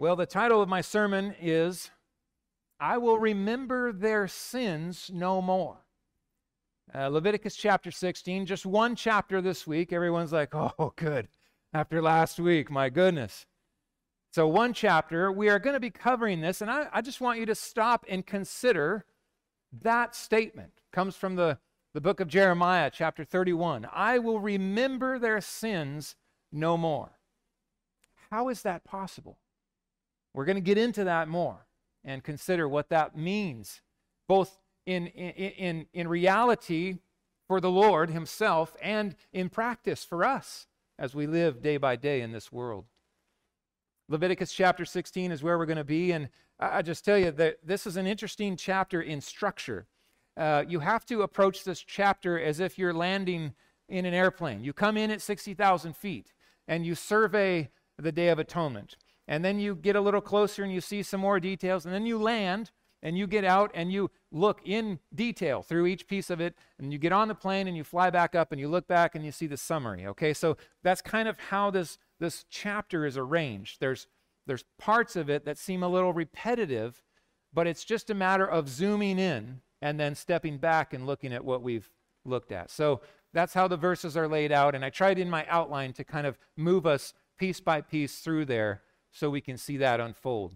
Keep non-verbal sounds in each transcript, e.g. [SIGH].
Well, the title of my sermon is I Will Remember Their Sins No More. Uh, Leviticus chapter 16, just one chapter this week. Everyone's like, [LAUGHS] oh, good. After last week, my goodness. So, one chapter, we are going to be covering this, and I, I just want you to stop and consider that statement. It comes from the, the book of Jeremiah, chapter 31. I will remember their sins no more. How is that possible? We're going to get into that more and consider what that means, both in, in, in, in reality for the Lord Himself and in practice for us as we live day by day in this world. Leviticus chapter 16 is where we're going to be, and I just tell you that this is an interesting chapter in structure. Uh, you have to approach this chapter as if you're landing in an airplane. You come in at 60,000 feet and you survey the Day of Atonement. And then you get a little closer and you see some more details. And then you land and you get out and you look in detail through each piece of it. And you get on the plane and you fly back up and you look back and you see the summary. Okay, so that's kind of how this, this chapter is arranged. There's, there's parts of it that seem a little repetitive, but it's just a matter of zooming in and then stepping back and looking at what we've looked at. So that's how the verses are laid out. And I tried in my outline to kind of move us piece by piece through there so we can see that unfold.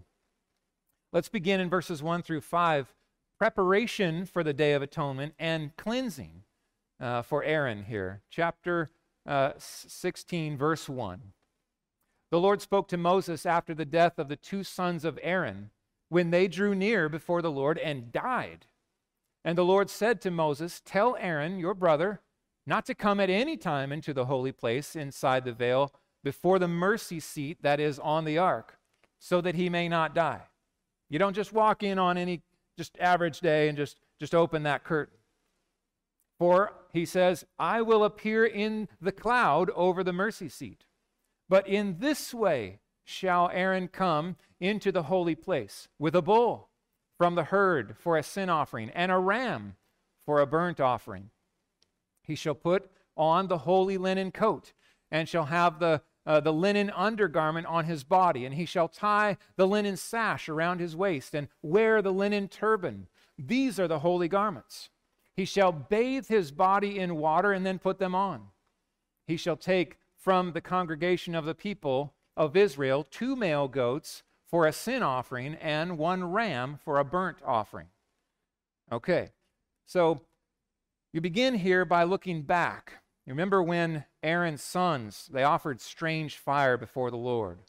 Let's begin in verses 1 through 5 preparation for the Day of Atonement and cleansing uh, for Aaron here. Chapter uh, 16, verse 1. The Lord spoke to Moses after the death of the two sons of Aaron when they drew near before the Lord and died. And the Lord said to Moses, Tell Aaron, your brother, not to come at any time into the holy place inside the veil before the mercy seat that is on the ark, so that he may not die. You don't just walk in on any just average day and just, just open that curtain. For he says, I will appear in the cloud over the mercy seat. But in this way shall Aaron come into the holy place with a bull from the herd for a sin offering and a ram for a burnt offering. He shall put on the holy linen coat and shall have the uh, the linen undergarment on his body, and he shall tie the linen sash around his waist, and wear the linen turban. These are the holy garments. He shall bathe his body in water and then put them on. He shall take from the congregation of the people of Israel two male goats for a sin offering and one ram for a burnt offering. Okay, so you begin here by looking back you remember when Aaron's sons, they offered strange fire before the Lord,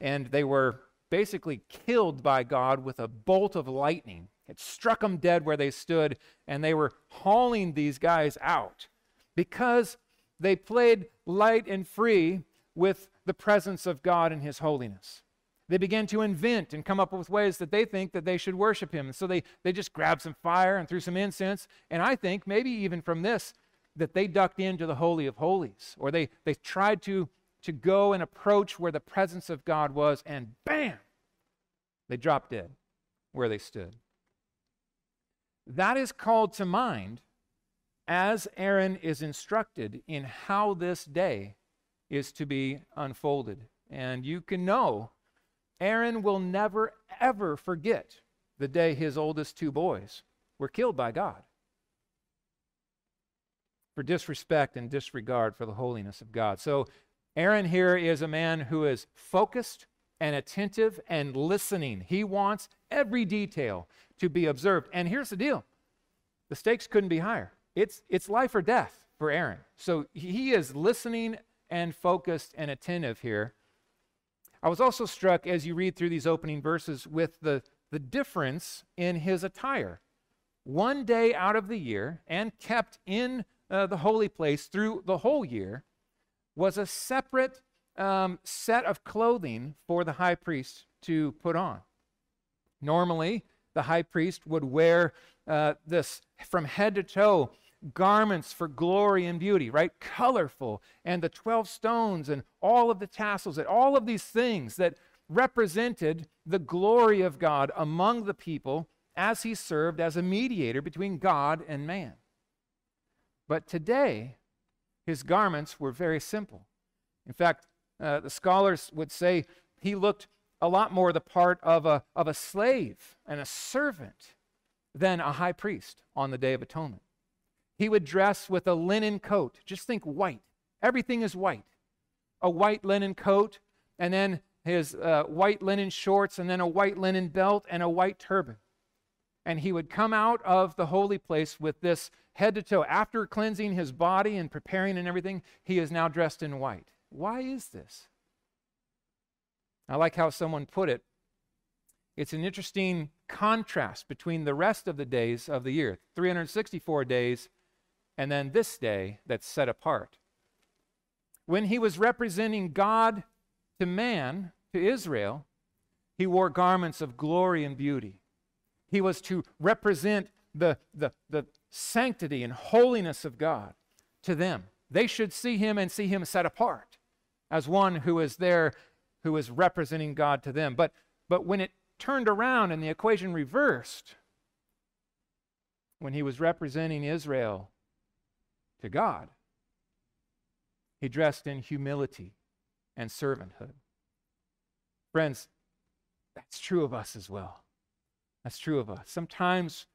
and they were basically killed by God with a bolt of lightning. It struck them dead where they stood, and they were hauling these guys out because they played light and free with the presence of God and his holiness. They began to invent and come up with ways that they think that they should worship him. And so they, they just grabbed some fire and threw some incense. And I think maybe even from this, that they ducked into the Holy of Holies, or they, they tried to, to go and approach where the presence of God was, and bam, they dropped dead where they stood. That is called to mind as Aaron is instructed in how this day is to be unfolded. And you can know Aaron will never, ever forget the day his oldest two boys were killed by God for disrespect and disregard for the holiness of God. So, Aaron here is a man who is focused and attentive and listening. He wants every detail to be observed. And here's the deal the stakes couldn't be higher. It's, it's life or death for Aaron. So, he is listening and focused and attentive here. I was also struck as you read through these opening verses with the, the difference in his attire. One day out of the year and kept in uh, the holy place through the whole year was a separate um, set of clothing for the high priest to put on. Normally, the high priest would wear uh, this from head to toe garments for glory and beauty, right? Colorful, and the 12 stones and all of the tassels and all of these things that represented the glory of God among the people as he served as a mediator between God and man. But today, his garments were very simple. In fact, uh, the scholars would say he looked a lot more the part of a, of a slave and a servant than a high priest on the Day of Atonement. He would dress with a linen coat. Just think white. Everything is white. A white linen coat, and then his uh, white linen shorts, and then a white linen belt, and a white turban. And he would come out of the holy place with this head to toe. After cleansing his body and preparing and everything, he is now dressed in white. Why is this? I like how someone put it. It's an interesting contrast between the rest of the days of the year 364 days and then this day that's set apart. When he was representing God to man, to Israel, he wore garments of glory and beauty. He was to represent the, the, the sanctity and holiness of God to them. They should see him and see him set apart as one who is there, who is representing God to them. But, but when it turned around and the equation reversed, when he was representing Israel to God, he dressed in humility and servanthood. Friends, that's true of us as well. That's true of us. Sometimes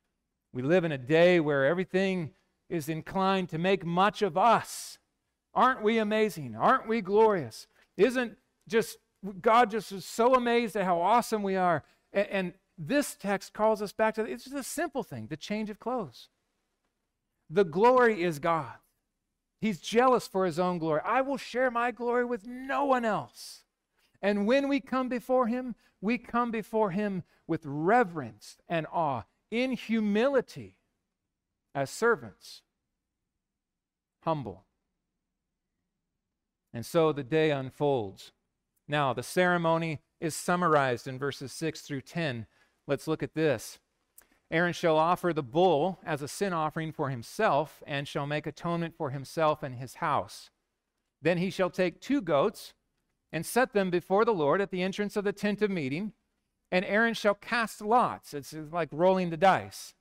we live in a day where everything is inclined to make much of us. Aren't we amazing? Aren't we glorious? Isn't just God just is so amazed at how awesome we are? And, and this text calls us back to it's just a simple thing the change of clothes. The glory is God. He's jealous for his own glory. I will share my glory with no one else. And when we come before him, we come before him with reverence and awe, in humility, as servants, humble. And so the day unfolds. Now, the ceremony is summarized in verses 6 through 10. Let's look at this. Aaron shall offer the bull as a sin offering for himself, and shall make atonement for himself and his house. Then he shall take two goats and set them before the Lord at the entrance of the tent of meeting. And Aaron shall cast lots. It's like rolling the dice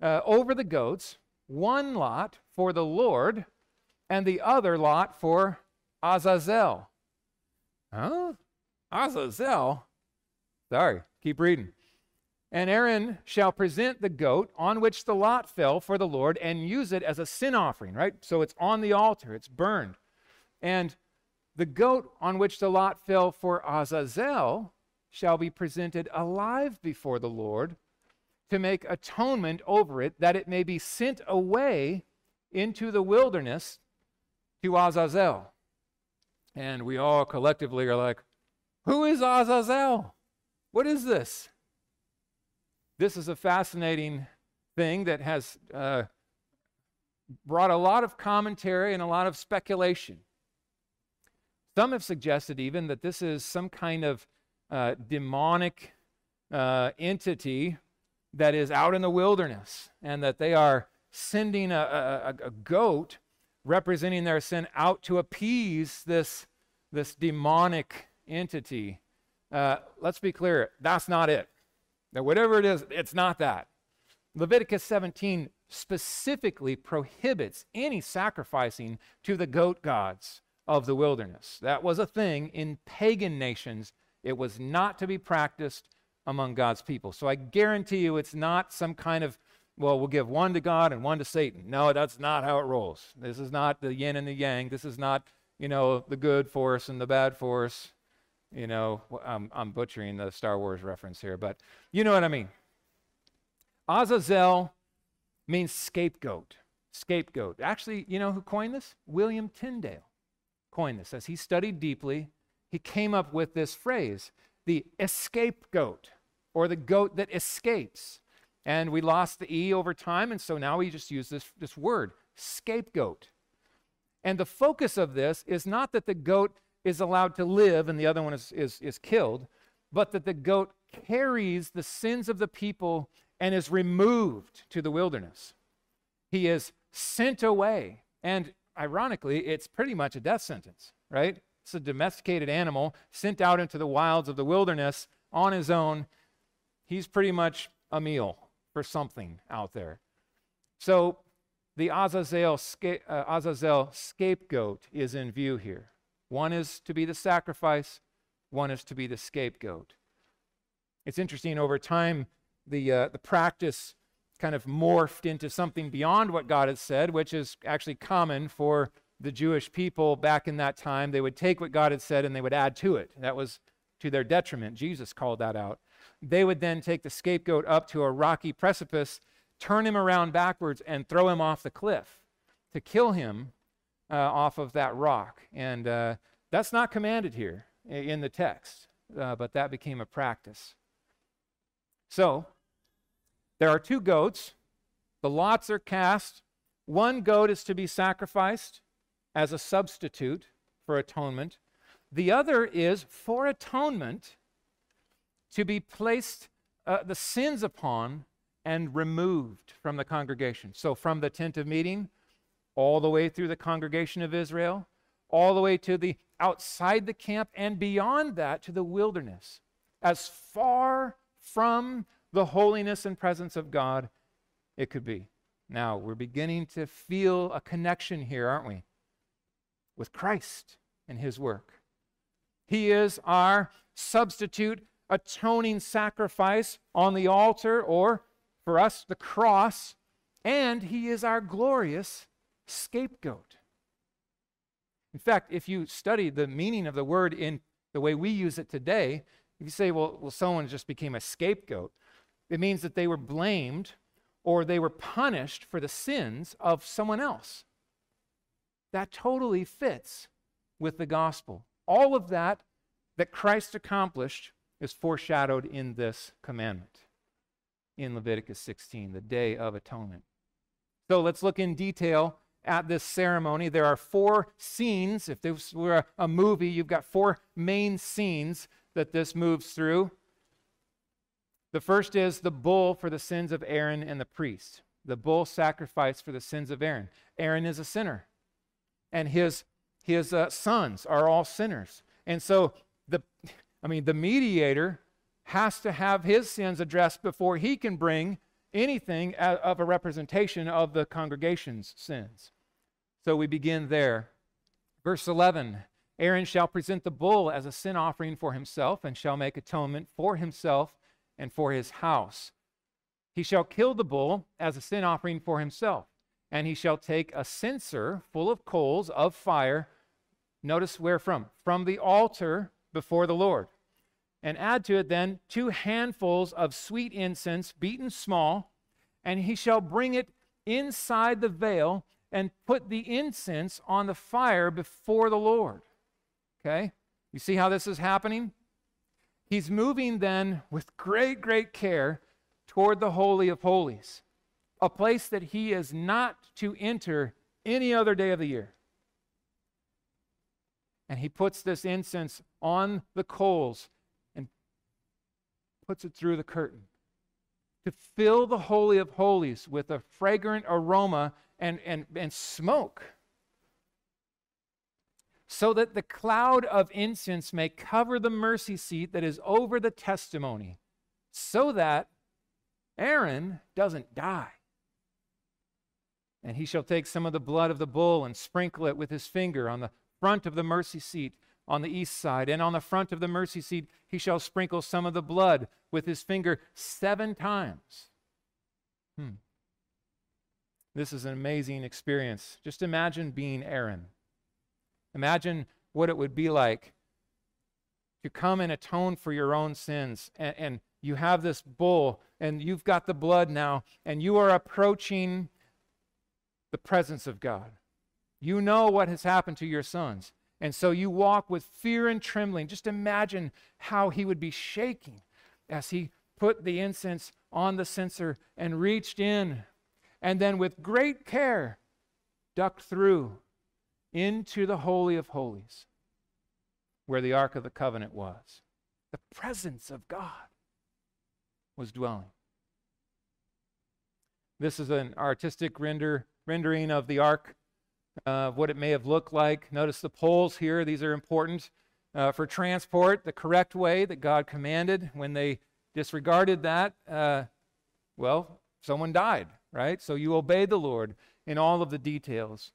uh, over the goats, one lot for the Lord, and the other lot for Azazel. Huh? Azazel? Sorry, keep reading. And Aaron shall present the goat on which the lot fell for the Lord and use it as a sin offering, right? So it's on the altar, it's burned. And the goat on which the lot fell for Azazel shall be presented alive before the Lord to make atonement over it, that it may be sent away into the wilderness to Azazel. And we all collectively are like, Who is Azazel? What is this? This is a fascinating thing that has uh, brought a lot of commentary and a lot of speculation. Some have suggested even that this is some kind of uh, demonic uh, entity that is out in the wilderness and that they are sending a, a, a goat representing their sin out to appease this, this demonic entity. Uh, let's be clear, that's not it. Now, whatever it is, it's not that. Leviticus 17 specifically prohibits any sacrificing to the goat gods of the wilderness. That was a thing in pagan nations. It was not to be practiced among God's people. So I guarantee you it's not some kind of, well, we'll give one to God and one to Satan. No, that's not how it rolls. This is not the yin and the yang. This is not, you know, the good force and the bad force. You know, I'm, I'm butchering the Star Wars reference here, but you know what I mean. Azazel means scapegoat. Scapegoat. Actually, you know who coined this? William Tyndale coined this. As he studied deeply, he came up with this phrase the escape goat, or the goat that escapes. And we lost the E over time, and so now we just use this, this word, scapegoat. And the focus of this is not that the goat is allowed to live and the other one is, is, is killed, but that the goat carries the sins of the people and is removed to the wilderness. He is sent away. And ironically, it's pretty much a death sentence, right? It's a domesticated animal sent out into the wilds of the wilderness on his own. He's pretty much a meal for something out there. So the Azazel, sca- uh, Azazel scapegoat is in view here. One is to be the sacrifice, one is to be the scapegoat. It's interesting over time, the, uh, the practice kind of morphed into something beyond what God had said, which is actually common for the Jewish people back in that time. They would take what God had said and they would add to it. That was to their detriment. Jesus called that out. They would then take the scapegoat up to a rocky precipice, turn him around backwards, and throw him off the cliff to kill him uh, off of that rock. And uh, that's not commanded here in the text, uh, but that became a practice. So, there are two goats. The lots are cast. One goat is to be sacrificed as a substitute for atonement. The other is for atonement to be placed uh, the sins upon and removed from the congregation. So, from the tent of meeting all the way through the congregation of Israel, all the way to the outside the camp, and beyond that to the wilderness, as far from the holiness and presence of God it could be. Now, we're beginning to feel a connection here, aren't we? With Christ and his work. He is our substitute atoning sacrifice on the altar, or for us, the cross, and he is our glorious scapegoat. In fact, if you study the meaning of the word in the way we use it today, if you say, well, well someone just became a scapegoat, it means that they were blamed or they were punished for the sins of someone else. That totally fits with the gospel. All of that that Christ accomplished is foreshadowed in this commandment in Leviticus 16, the Day of Atonement. So let's look in detail at this ceremony. There are four scenes. If this were a movie, you've got four main scenes that this moves through. The first is the bull for the sins of Aaron and the priest. The bull sacrifice for the sins of Aaron. Aaron is a sinner, and his, his uh, sons are all sinners. And so, the, I mean, the mediator has to have his sins addressed before he can bring anything of a representation of the congregation's sins. So we begin there. Verse 11 Aaron shall present the bull as a sin offering for himself and shall make atonement for himself and for his house. He shall kill the bull as a sin offering for himself, and he shall take a censer full of coals of fire. Notice where from? From the altar before the Lord. And add to it then two handfuls of sweet incense, beaten small, and he shall bring it inside the veil and put the incense on the fire before the Lord. Okay? You see how this is happening? He's moving then with great, great care toward the Holy of Holies, a place that he is not to enter any other day of the year. And he puts this incense on the coals and puts it through the curtain to fill the Holy of Holies with a fragrant aroma and, and, and smoke so that the cloud of incense may cover the mercy seat that is over the testimony, so that Aaron doesn't die. And he shall take some of the blood of the bull and sprinkle it with his finger on the front of the mercy seat on the east side. And on the front of the mercy seat, he shall sprinkle some of the blood with his finger seven times. Hmm. This is an amazing experience. Just imagine being Aaron. Imagine what it would be like to come and atone for your own sins. And, and, you have this bull, and you've got the blood now, and you are approaching the presence of God. You know what has happened to your sons. And so you walk with fear and trembling. Just imagine how he would be shaking as he put the incense on the censer and reached in, and then with great care ducked through into the Holy of Holies, where the Ark of the Covenant was. The presence of God was dwelling. This is an artistic render, rendering of the ark, uh, what it may have looked like. Notice the poles here, these are important uh, for transport, the correct way that God commanded. When they disregarded that, uh, well, someone died, right? So you obey the Lord in all of the details.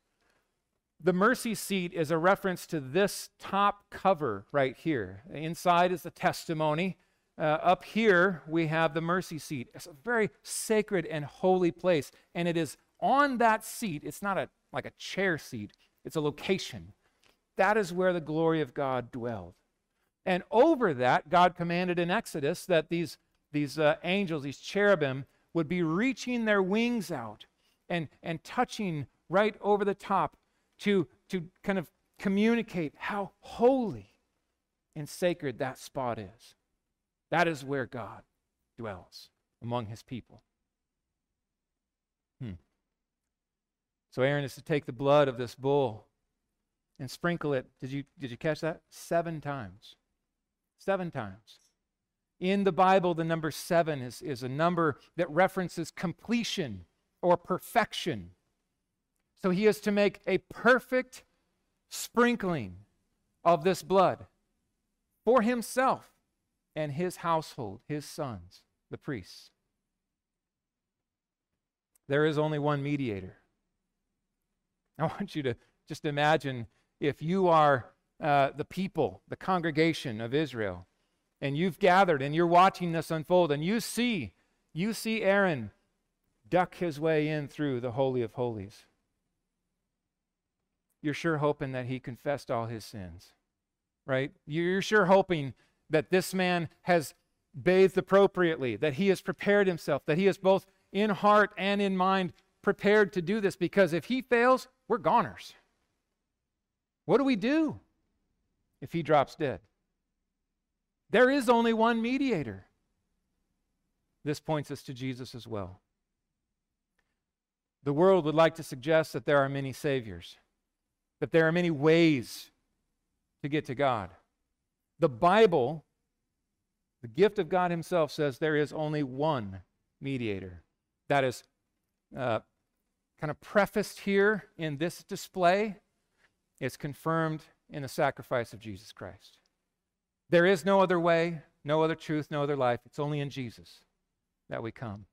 The mercy seat is a reference to this top cover right here. Inside is the testimony, uh, up here we have the mercy seat. It's a very sacred and holy place. And it is on that seat, it's not a, like a chair seat, it's a location. That is where the glory of God dwelled. And over that, God commanded in Exodus that these, these uh, angels, these cherubim, would be reaching their wings out and, and touching right over the top to, to kind of communicate how holy and sacred that spot is. That is where God dwells among his people. Hmm. So Aaron is to take the blood of this bull and sprinkle it. Did you, did you catch that? Seven times. Seven times. In the Bible, the number seven is, is a number that references completion or perfection. So he is to make a perfect sprinkling of this blood for himself and his household, his sons, the priests. There is only one mediator. I want you to just imagine if you are uh, the people, the congregation of Israel, and you've gathered and you're watching this unfold, and you see, you see Aaron duck his way in through the Holy of Holies. You're sure hoping that he confessed all his sins, right? You're sure hoping that this man has bathed appropriately, that he has prepared himself, that he is both in heart and in mind prepared to do this, because if he fails, we're goners. What do we do if he drops dead? There is only one mediator. This points us to Jesus as well. The world would like to suggest that there are many saviors, that there are many ways to get to God. The Bible, the gift of God Himself, says there is only one mediator. That is uh, kind of prefaced here in this display. It's confirmed in the sacrifice of Jesus Christ. There is no other way, no other truth, no other life. It's only in Jesus that we come.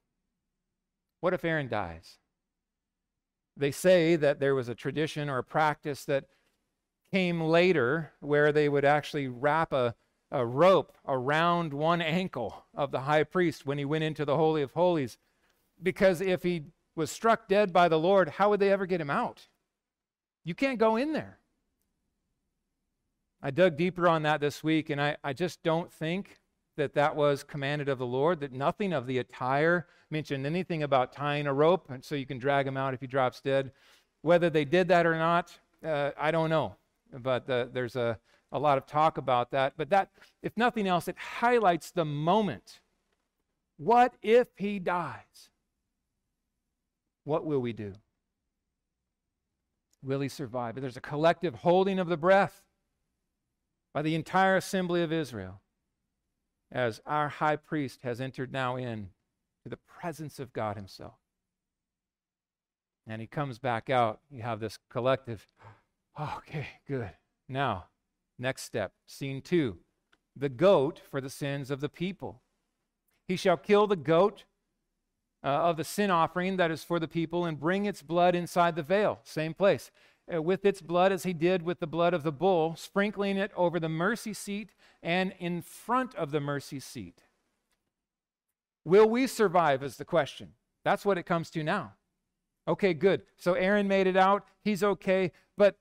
What if Aaron dies? They say that there was a tradition or a practice that came later where they would actually wrap a, a rope around one ankle of the high priest when he went into the Holy of Holies. Because if he was struck dead by the Lord, how would they ever get him out? You can't go in there. I dug deeper on that this week, and I, I just don't think that that was commanded of the Lord, that nothing of the attire mentioned anything about tying a rope so you can drag him out if he drops dead. Whether they did that or not, uh, I don't know. But uh, there's a, a lot of talk about that. But that, if nothing else, it highlights the moment. What if he dies? What will we do? Will he survive? There's a collective holding of the breath by the entire assembly of Israel as our high priest has entered now in to the presence of God himself. And he comes back out. You have this collective, okay, good. Now, next step, scene two the goat for the sins of the people. He shall kill the goat uh, of the sin offering that is for the people and bring its blood inside the veil. Same place. Uh, with its blood, as he did with the blood of the bull, sprinkling it over the mercy seat and in front of the mercy seat. Will we survive? Is the question. That's what it comes to now. Okay, good. So Aaron made it out. He's okay. But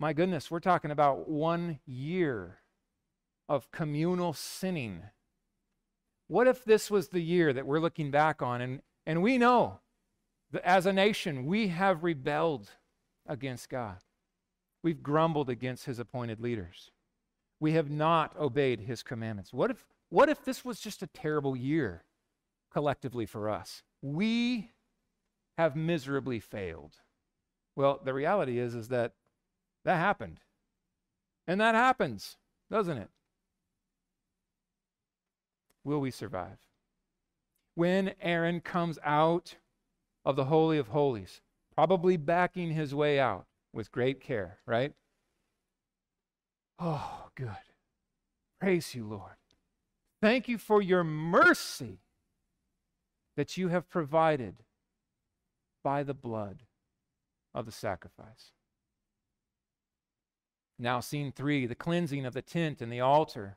my goodness, we're talking about one year of communal sinning. What if this was the year that we're looking back on and, and we know that as a nation we have rebelled against God? We've grumbled against his appointed leaders we have not obeyed his commandments. What if, what if this was just a terrible year collectively for us? We have miserably failed. Well, the reality is, is that that happened. And that happens, doesn't it? Will we survive? When Aaron comes out of the Holy of Holies, probably backing his way out with great care, right? Oh, good. Praise you, Lord. Thank you for your mercy that you have provided by the blood of the sacrifice. Now, scene three the cleansing of the tent and the altar.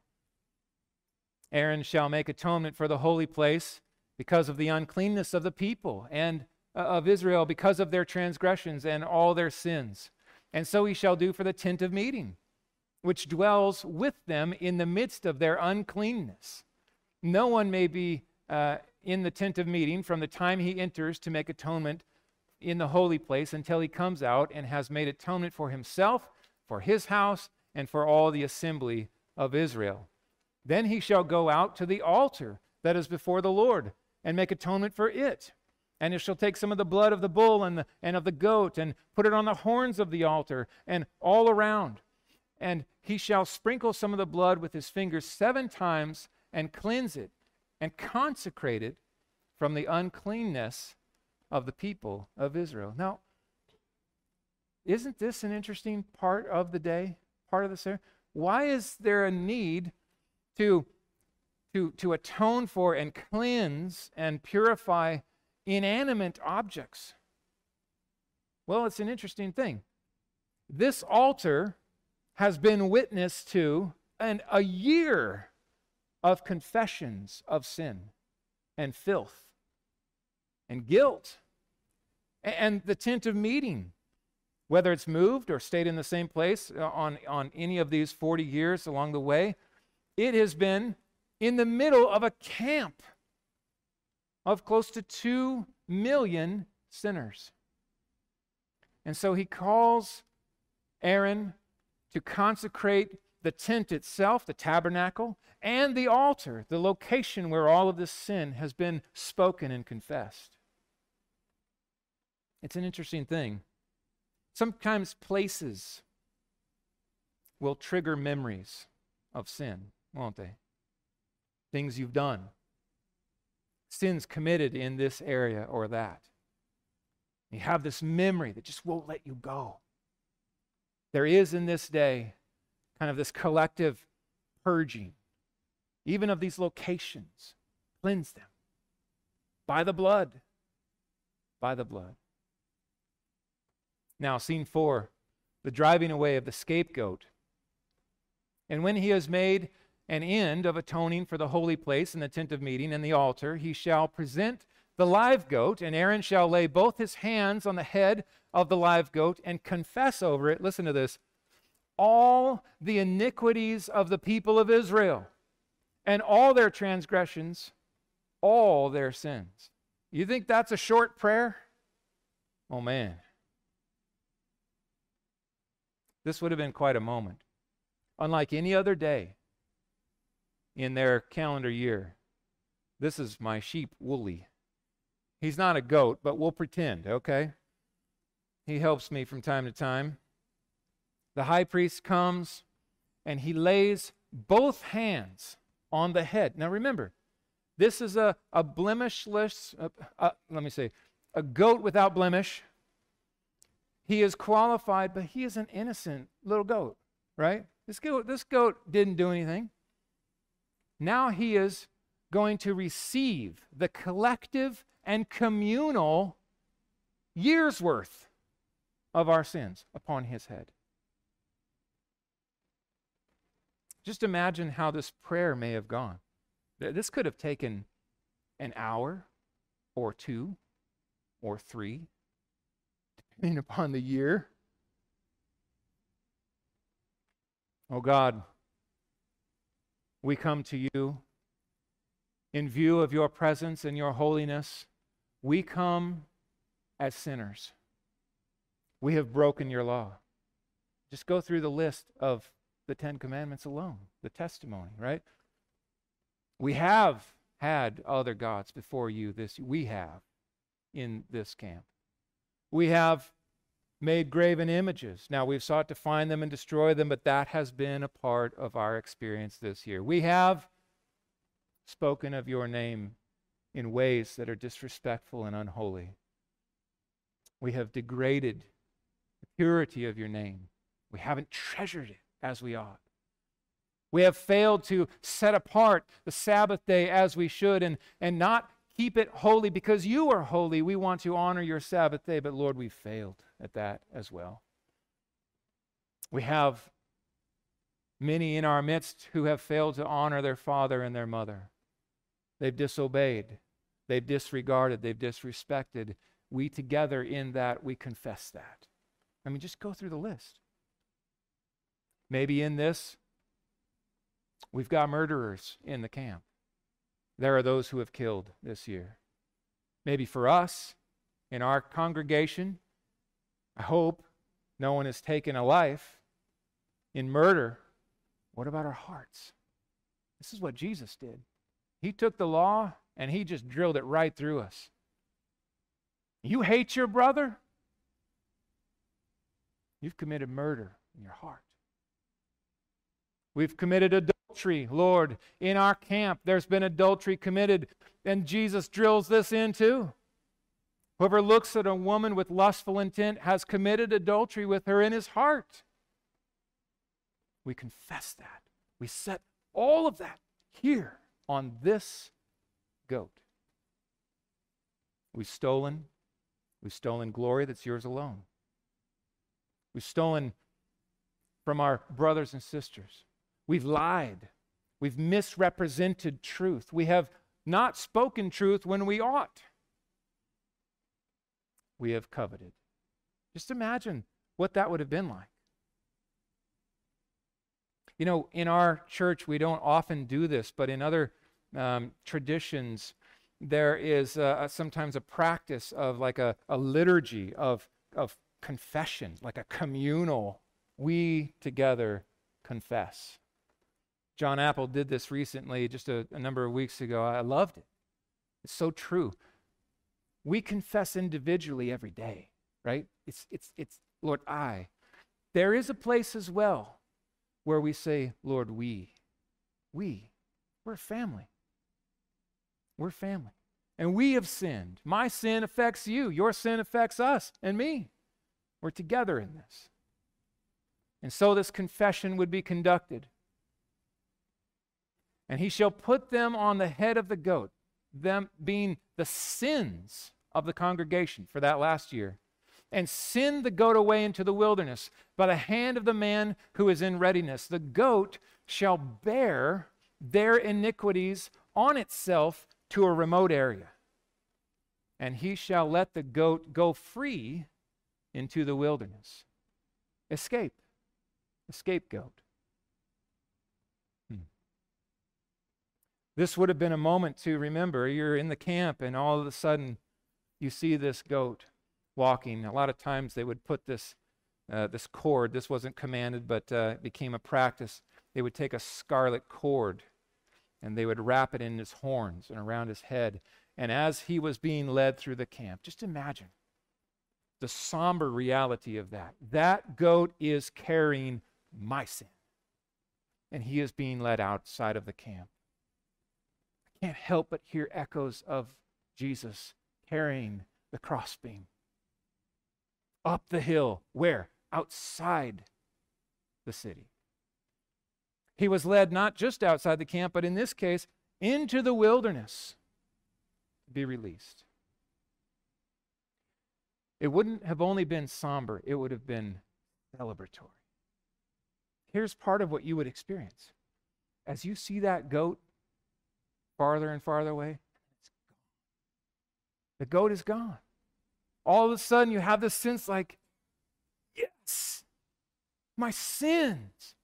Aaron shall make atonement for the holy place because of the uncleanness of the people and uh, of Israel, because of their transgressions and all their sins. And so he shall do for the tent of meeting, which dwells with them in the midst of their uncleanness. No one may be uh, in the tent of meeting from the time he enters to make atonement in the holy place until he comes out and has made atonement for himself, for his house, and for all the assembly of Israel. Then he shall go out to the altar that is before the Lord and make atonement for it. And it shall take some of the blood of the bull and, the, and of the goat and put it on the horns of the altar and all around. And he shall sprinkle some of the blood with his fingers seven times and cleanse it and consecrate it from the uncleanness of the people of Israel. Now, isn't this an interesting part of the day, part of the ceremony? Why is there a need to, to, to atone for and cleanse and purify inanimate objects? Well, it's an interesting thing. This altar has been witness to and a year of confessions of sin and filth and guilt. And the tent of meeting, whether it's moved or stayed in the same place uh, on, on any of these 40 years along the way, it has been in the middle of a camp of close to 2 million sinners. And so he calls Aaron to consecrate the tent itself, the tabernacle, and the altar, the location where all of this sin has been spoken and confessed. It's an interesting thing. Sometimes places will trigger memories of sin, won't they? Things you've done, sins committed in this area or that. You have this memory that just won't let you go. There is in this day kind of this collective purging, even of these locations. Cleanse them by the blood. By the blood. Now, scene four the driving away of the scapegoat. And when he has made an end of atoning for the holy place and the tent of meeting and the altar, he shall present the live goat, and Aaron shall lay both his hands on the head of the live goat and confess over it. Listen to this all the iniquities of the people of Israel and all their transgressions, all their sins. You think that's a short prayer? Oh, man. This would have been quite a moment. Unlike any other day in their calendar year, this is my sheep, Wooly. He's not a goat, but we'll pretend, okay? He helps me from time to time. The high priest comes and he lays both hands on the head. Now remember, this is a, a blemishless, uh, uh, let me say, a goat without blemish. He is qualified, but he is an innocent little goat, right? This goat, this goat didn't do anything. Now he is going to receive the collective and communal years worth of our sins upon his head. Just imagine how this prayer may have gone. This could have taken an hour or two or three depending upon the year. Oh God, we come to you in view of your presence and your holiness. We come as sinners. We have broken your law. Just go through the list of the Ten Commandments alone, the testimony, right? We have had other gods before you this we have in this camp. We have made graven images. Now, we've sought to find them and destroy them, but that has been a part of our experience this year. We have spoken of your name in ways that are disrespectful and unholy. We have degraded the purity of your name. We haven't treasured it as we ought. We have failed to set apart the Sabbath day as we should and, and not keep it holy because you are holy. We want to honor your Sabbath day, but Lord, we failed at that as well. We have Many in our midst who have failed to honor their father and their mother. They've disobeyed, they've disregarded, they've disrespected. We together in that, we confess that. I mean, just go through the list. Maybe in this, we've got murderers in the camp. There are those who have killed this year. Maybe for us, in our congregation, I hope no one has taken a life in murder. What about our hearts? This is what Jesus did. He took the law and he just drilled it right through us. You hate your brother? You've committed murder in your heart. We've committed adultery, Lord. In our camp, there's been adultery committed, and Jesus drills this in too. Whoever looks at a woman with lustful intent has committed adultery with her in his heart. We confess that. We set all of that here on this goat. We've stolen. We've stolen glory that's yours alone. We've stolen from our brothers and sisters. We've lied. We've misrepresented truth. We have not spoken truth when we ought we have coveted. Just imagine what that would have been like. You know, in our church, we don't often do this, but in other um, traditions, there is uh, sometimes a practice of like a, a liturgy of, of confession, like a communal, we together confess. John Apple did this recently, just a, a number of weeks ago. I loved it. It's so true we confess individually every day, right? It's, it's, it's, Lord, I. There is a place as well where we say, Lord, we. We. We're a family. We're family. And we have sinned. My sin affects you. Your sin affects us and me. We're together in this. And so this confession would be conducted. And he shall put them on the head of the goat, them being the sins of the congregation for that last year and send the goat away into the wilderness by the hand of the man who is in readiness. The goat shall bear their iniquities on itself to a remote area. And he shall let the goat go free into the wilderness. Escape. A scapegoat. Hmm. This would have been a moment to remember you're in the camp, and all of a sudden, you see this goat walking. A lot of times they would put this, uh, this cord, this wasn't commanded, but uh, it became a practice. They would take a scarlet cord and they would wrap it in his horns and around his head. And as he was being led through the camp, just imagine the somber reality of that. That goat is carrying my sin, and he is being led outside of the camp. I can't help but hear echoes of Jesus carrying the crossbeam. Up the hill. Where? Outside the city. He was led not just outside the camp, but in this case, into the wilderness to be released. It wouldn't have only been somber, it would have been celebratory. Here's part of what you would experience. As you see that goat farther and farther away, the goat is gone. All of a sudden, you have this sense like, yes, my sins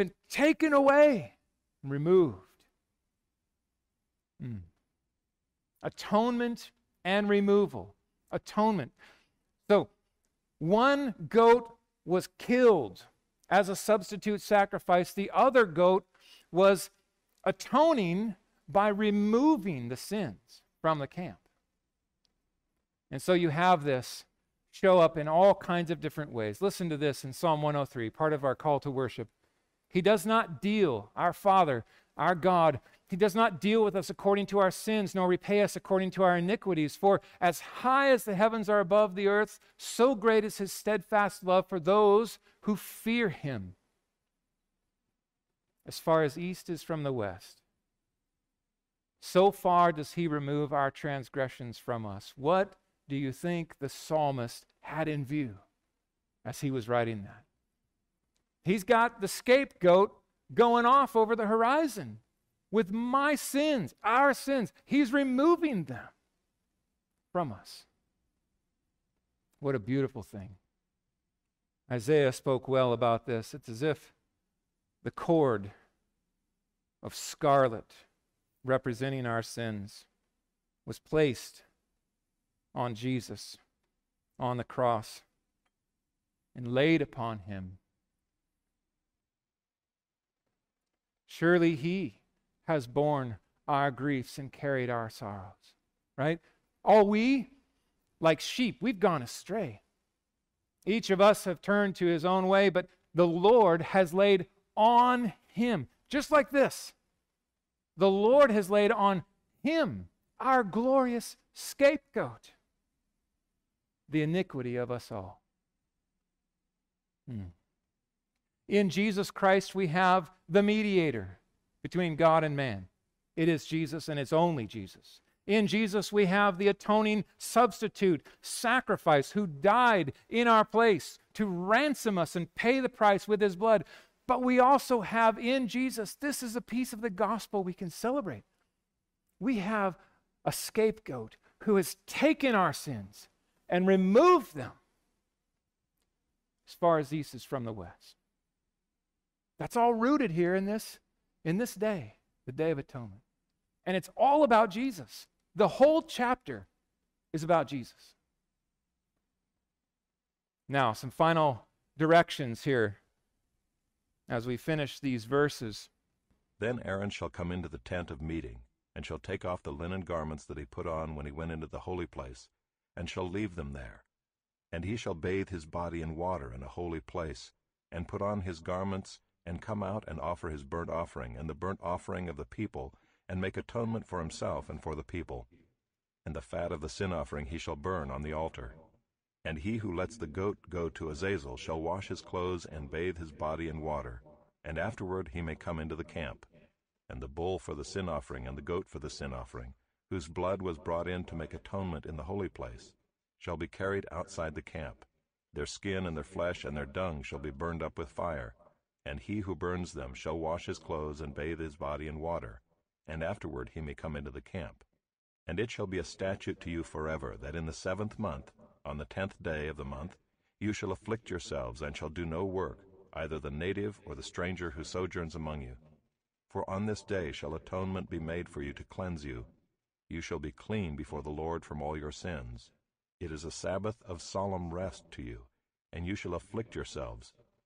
been taken away and removed. Mm. Atonement and removal. Atonement. So, one goat was killed as a substitute sacrifice, the other goat was atoning by removing the sins from the camp. And so you have this show up in all kinds of different ways. Listen to this in Psalm 103, part of our call to worship. He does not deal, our Father, our God, He does not deal with us according to our sins, nor repay us according to our iniquities. For as high as the heavens are above the earth, so great is His steadfast love for those who fear Him. As far as east is from the west, so far does He remove our transgressions from us. What do you think the psalmist had in view as he was writing that? He's got the scapegoat going off over the horizon with my sins, our sins. He's removing them from us. What a beautiful thing. Isaiah spoke well about this. It's as if the cord of scarlet representing our sins was placed on Jesus on the cross and laid upon him. Surely he has borne our griefs and carried our sorrows, right? All we, like sheep, we've gone astray. Each of us have turned to his own way, but the Lord has laid on him, just like this. The Lord has laid on him, our glorious scapegoat, the iniquity of us all. Hmm. In Jesus Christ, we have the mediator between God and man. It is Jesus, and it's only Jesus. In Jesus, we have the atoning substitute, sacrifice, who died in our place to ransom us and pay the price with his blood. But we also have in Jesus, this is a piece of the gospel we can celebrate. We have a scapegoat who has taken our sins and removed them as far as east is from the west. That's all rooted here in this, in this day, the Day of Atonement. And it's all about Jesus. The whole chapter is about Jesus. Now, some final directions here as we finish these verses. Then Aaron shall come into the tent of meeting, and shall take off the linen garments that he put on when he went into the holy place, and shall leave them there. And he shall bathe his body in water in a holy place, and put on his garments, and come out and offer his burnt offering and the burnt offering of the people, and make atonement for himself and for the people. And the fat of the sin offering he shall burn on the altar. And he who lets the goat go to Azazel shall wash his clothes and bathe his body in water, and afterward he may come into the camp. And the bull for the sin offering and the goat for the sin offering, whose blood was brought in to make atonement in the holy place, shall be carried outside the camp. Their skin and their flesh and their dung shall be burned up with fire, and he who burns them shall wash his clothes and bathe his body in water, and afterward he may come into the camp. And it shall be a statute to you forever, that in the seventh month, on the tenth day of the month, you shall afflict yourselves, and shall do no work, either the native or the stranger who sojourns among you. For on this day shall atonement be made for you to cleanse you. You shall be clean before the Lord from all your sins. It is a Sabbath of solemn rest to you, and you shall afflict yourselves.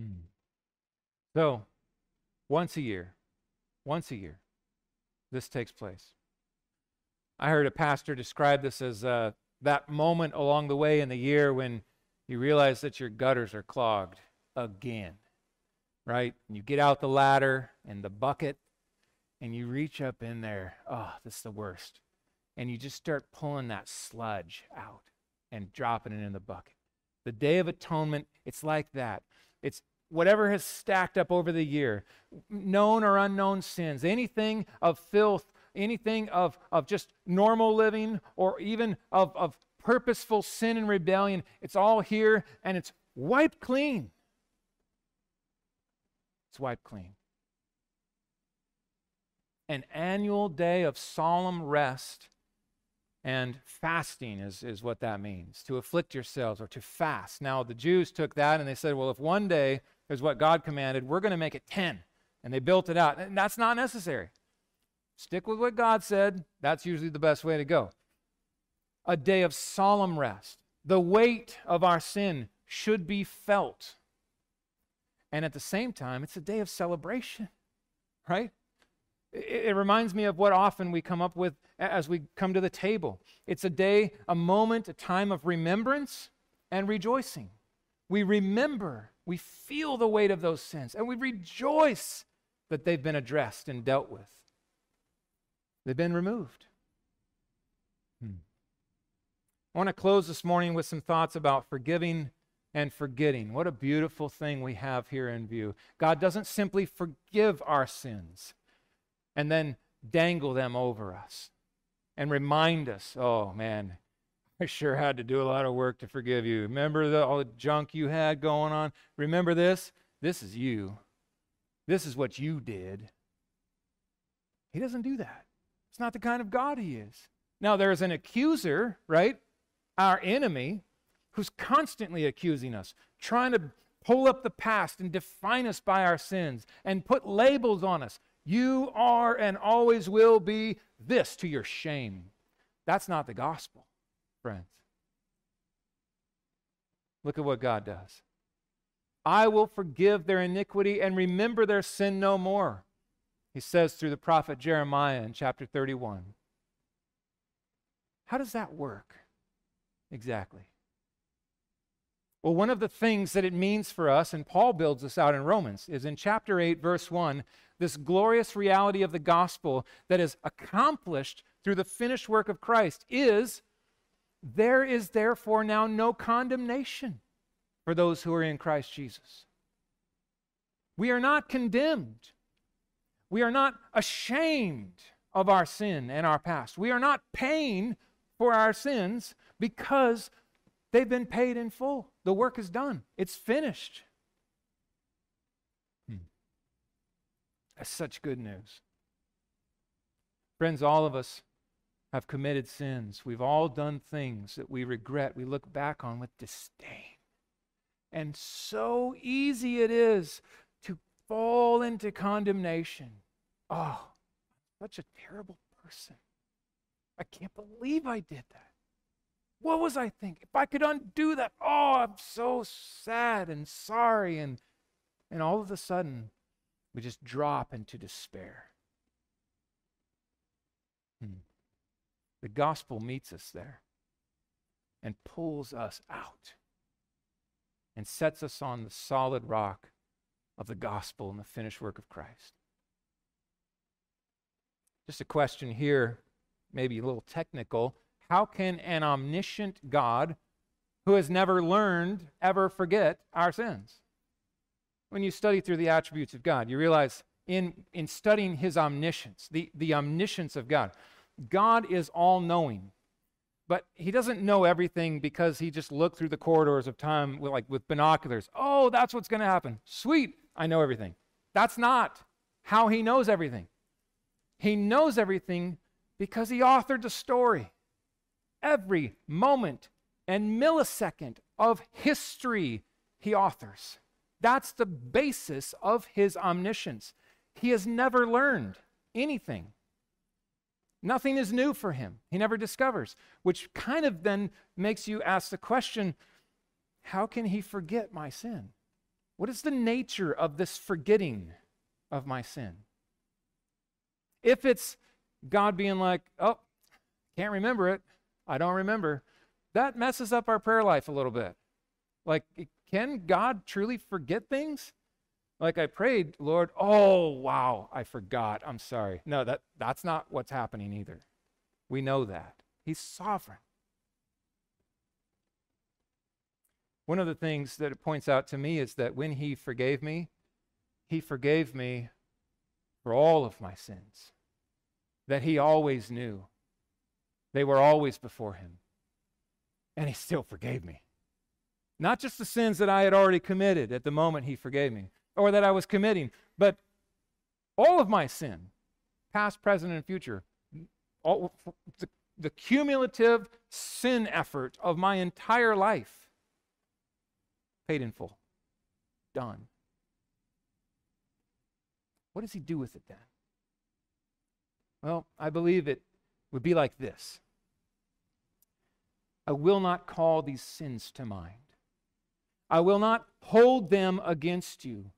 Hmm. So, once a year, once a year, this takes place. I heard a pastor describe this as uh, that moment along the way in the year when you realize that your gutters are clogged again, right? And you get out the ladder and the bucket and you reach up in there. Oh, this is the worst. And you just start pulling that sludge out and dropping it in the bucket. The Day of Atonement, it's like that. It's whatever has stacked up over the year, known or unknown sins, anything of filth, anything of, of just normal living, or even of, of purposeful sin and rebellion, it's all here and it's wiped clean. It's wiped clean. An annual day of solemn rest and fasting is, is what that means to afflict yourselves or to fast. Now, the Jews took that and they said, well, if one day is what God commanded. We're going to make it 10. And they built it out. And that's not necessary. Stick with what God said. That's usually the best way to go. A day of solemn rest. The weight of our sin should be felt. And at the same time, it's a day of celebration, right? It, it, reminds me of what often we come up with as we come to the table. It's a day, a moment, a time of remembrance and rejoicing. We remember We feel the weight of those sins and we rejoice that they've been addressed and dealt with. They've been removed. Hmm. I want to close this morning with some thoughts about forgiving and forgetting. What a beautiful thing we have here in view. God doesn't simply forgive our sins and then dangle them over us and remind us, oh man, I sure had to do a lot of work to forgive you. Remember the, all the junk you had going on? Remember this? This is you. This is what you did. He doesn't do that. It's not the kind of God he is. Now, there's an accuser, right? Our enemy, who's constantly accusing us, trying to pull up the past and define us by our sins and put labels on us. You are and always will be this to your shame. That's not the gospel, friends. Look at what God does. I will forgive their iniquity and remember their sin no more. He says through the prophet Jeremiah in chapter 31. How does that work exactly? Well, one of the things that it means for us, and Paul builds this out in Romans, is in chapter 8, verse 1, this glorious reality of the gospel that is accomplished through the finished work of Christ is there is therefore now no condemnation for those who are in Christ Jesus. We are not condemned. We are not ashamed of our sin and our past. We are not paying for our sins because They've been paid in full. The work is done, it's finished. Hmm. That's such good news. Friends, all of us have committed sins. We've all done things that we regret, we look back on with disdain. And so easy it is to fall into condemnation. Oh, such a terrible person. I can't believe I did that. What was I thinking? If I could undo that, oh, I'm so sad and sorry. And, and all of a sudden, we just drop into despair. Hmm. The gospel meets us there and pulls us out and sets us on the solid rock of the gospel and the finished work of Christ. Just a question here, maybe a little technical. How can an omniscient God who has never learned ever forget our sins? When you study through the attributes of God, you realize in, in studying his omniscience, the, the omniscience of God, God is all knowing. But he doesn't know everything because he just looked through the corridors of time with, like with binoculars. Oh, that's what's going to happen. Sweet, I know everything. That's not how he knows everything. He knows everything because he authored the story every moment and millisecond of history he authors. That's the basis of his omniscience. He has never learned anything. Nothing is new for him. He never discovers, which kind of then makes you ask the question how can he forget my sin? What is the nature of this forgetting of my sin? If it's God being like, oh, can't remember it, I don't remember. That messes up our prayer life a little bit. Like, can God truly forget things? Like I prayed, Lord, oh wow, I forgot. I'm sorry. No, that, that's not what's happening either. We know that. He's sovereign. One of the things that it points out to me is that when he forgave me, he forgave me for all of my sins. That he always knew. They were always before him. And he still forgave me. Not just the sins that I had already committed at the moment he forgave me, or that I was committing, but all of my sin, past, present, and future. All, the, the cumulative sin effort of my entire life, paid in full, done. What does he do with it then? Well, I believe it would be like this I will not call these sins to mind. I will not hold them against you.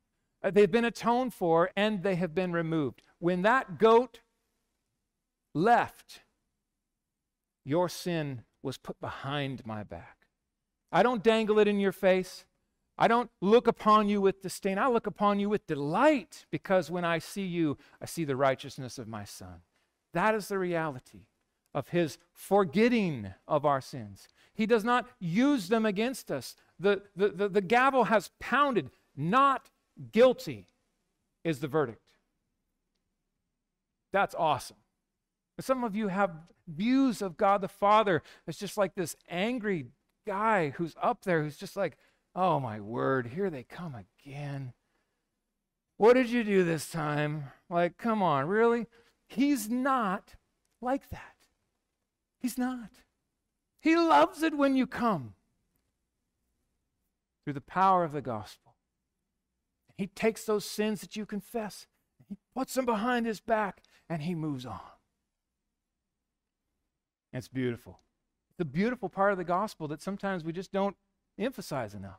Uh, they've been atoned for and they have been removed. When that goat left, your sin was put behind my back. I don't dangle it in your face. I don't look upon you with disdain. I look upon you with delight because when I see you, I see the righteousness of my Son. That is the reality of his forgetting of our sins. He does not use them against us. The, the, the, the gavel has pounded, not guilty is the verdict. That's awesome. Some of you have views of God the Father as just like this angry guy who's up there who's just like, oh my word, here they come again. What did you do this time? Like, come on, really? He's not like that. He's not. He loves it when you come through the power of the gospel. He takes those sins that you confess, he puts them behind his back, and he moves on. It's beautiful. The beautiful part of the gospel that sometimes we just don't emphasize enough.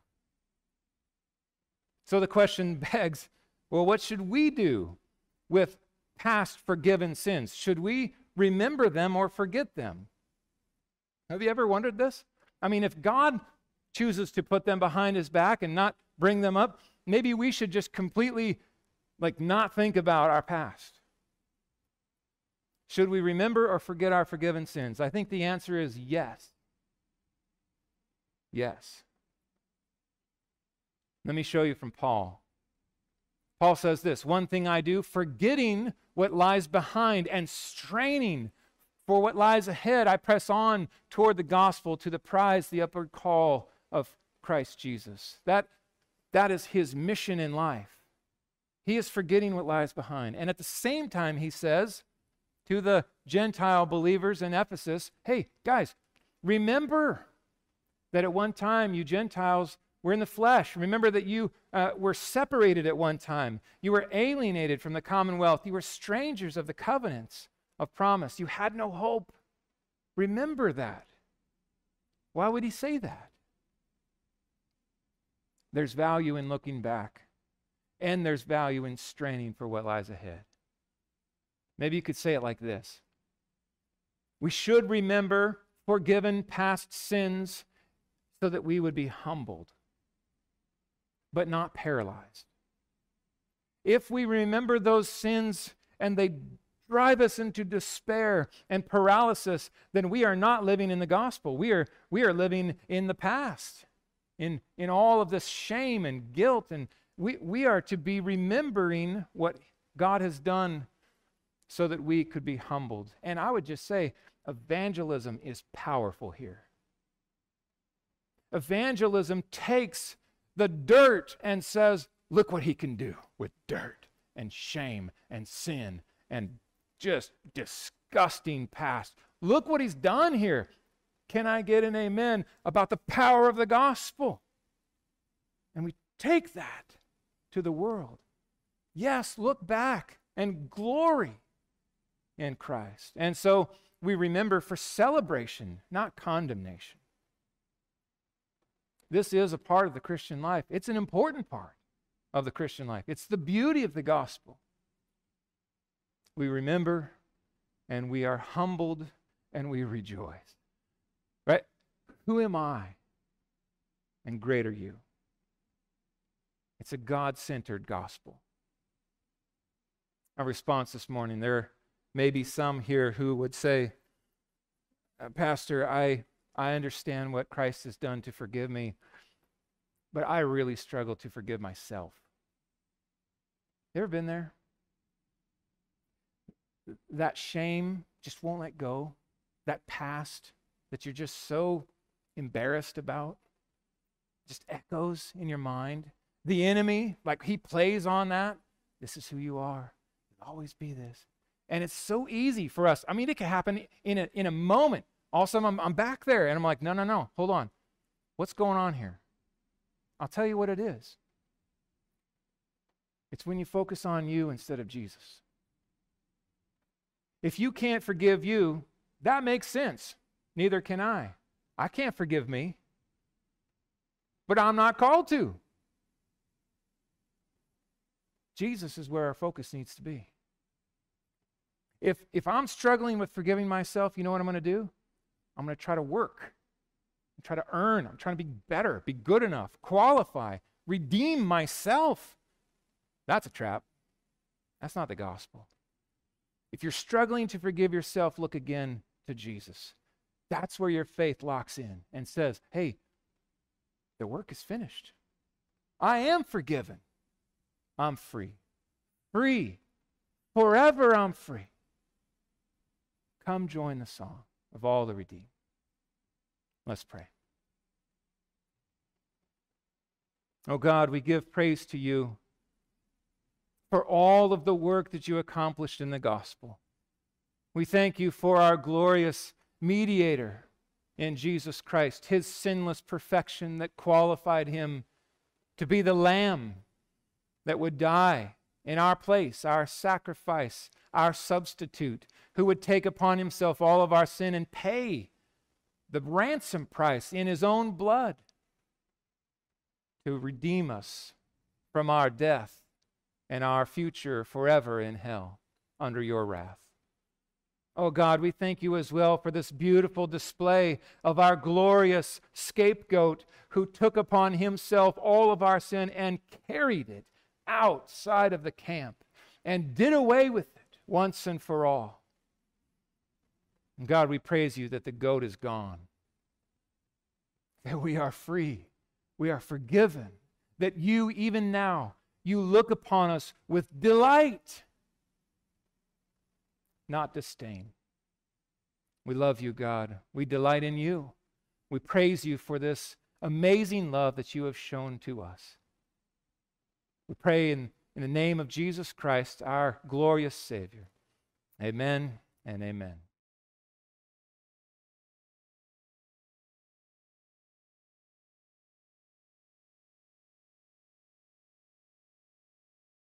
So the question [LAUGHS] begs well, what should we do with past forgiven sins? Should we remember them or forget them? Have you ever wondered this? I mean, if God chooses to put them behind his back and not bring them up, maybe we should just completely like not think about our past. Should we remember or forget our forgiven sins? I think the answer is yes. Yes. Let me show you from Paul. Paul says this One thing I do, forgetting what lies behind and straining for what lies ahead, I press on toward the gospel to the prize, the upward call of Christ Jesus. That, that is his mission in life. He is forgetting what lies behind. And at the same time, he says, to the Gentile believers in Ephesus hey, guys, remember that at one time you Gentiles were in the flesh. Remember that you uh, were separated at one time. You were alienated from the commonwealth. You were strangers of the covenants of promise. You had no hope. Remember that. Why would he say that? There's value in looking back, and there's value in straining for what lies ahead. Maybe you could say it like this We should remember forgiven past sins so that we would be humbled, but not paralyzed. If we remember those sins and they drive us into despair and paralysis, then we are not living in the gospel. We are, we are living in the past, in, in all of this shame and guilt. And we, we are to be remembering what God has done so that we could be humbled. And I would just say, evangelism is powerful here. Evangelism takes the dirt and says, look what he can do with dirt and shame and sin and just disgusting past. Look what he's done here. Can I get an amen about the power of the gospel? And we take that to the world. Yes, look back and glory in Christ. And so we remember for celebration, not condemnation. This is a part of the Christian life. It's an important part of the Christian life. It's the beauty of the gospel. We remember and we are humbled and we rejoice. Who am I? And great are you. It's a God centered gospel. Our response this morning there may be some here who would say, uh, Pastor, I, I understand what Christ has done to forgive me, but I really struggle to forgive myself. You ever been there? That shame just won't let go. That past that you're just so embarrassed about just echoes in your mind. The enemy, like he plays on that. This is who you are. You'll always be this. And it's so easy for us. I mean, it can happen in a, in a moment. All of a sudden, I'm, I'm back there and I'm like, no, no, no, hold on. What's going on here? I'll tell you what it is. It's when you focus on you instead of Jesus. If you can't forgive you, that makes sense. Neither can I. I can't forgive me, but I'm not called to. Jesus is where our focus needs to be. If, if I'm struggling with forgiving myself, you know what I'm going to do? I'm going to try to work try to earn. I'm trying to be better, be good enough, qualify, redeem myself. That's a trap. That's not the gospel. If you're struggling to forgive yourself, look again to Jesus. That's where your faith locks in and says, hey, the work is finished. I am forgiven. I'm free. Free. Forever I'm free. Come join the song of all the redeemed. Let's pray. Oh God, we give praise to you for all of the work that you accomplished in the gospel. We thank you for our glorious mediator in Jesus Christ, his sinless perfection that qualified him to be the lamb that would die in our place, our sacrifice, our substitute, who would take upon himself all of our sin and pay the ransom price in his own blood to redeem us from our death and our future forever in hell under your wrath. Oh God, we thank you as well for this beautiful display of our glorious scapegoat who took upon himself all of our sin and carried it outside of the camp and did away with it once and for all. And God, we praise you that the goat is gone, that we are free, we are forgiven, that you, even now, you look upon us with delight not disdain. We love you, God. We delight in you. We praise you for this amazing love that you have shown to us. We pray in, in the name of Jesus Christ, our glorious Savior. Amen and amen.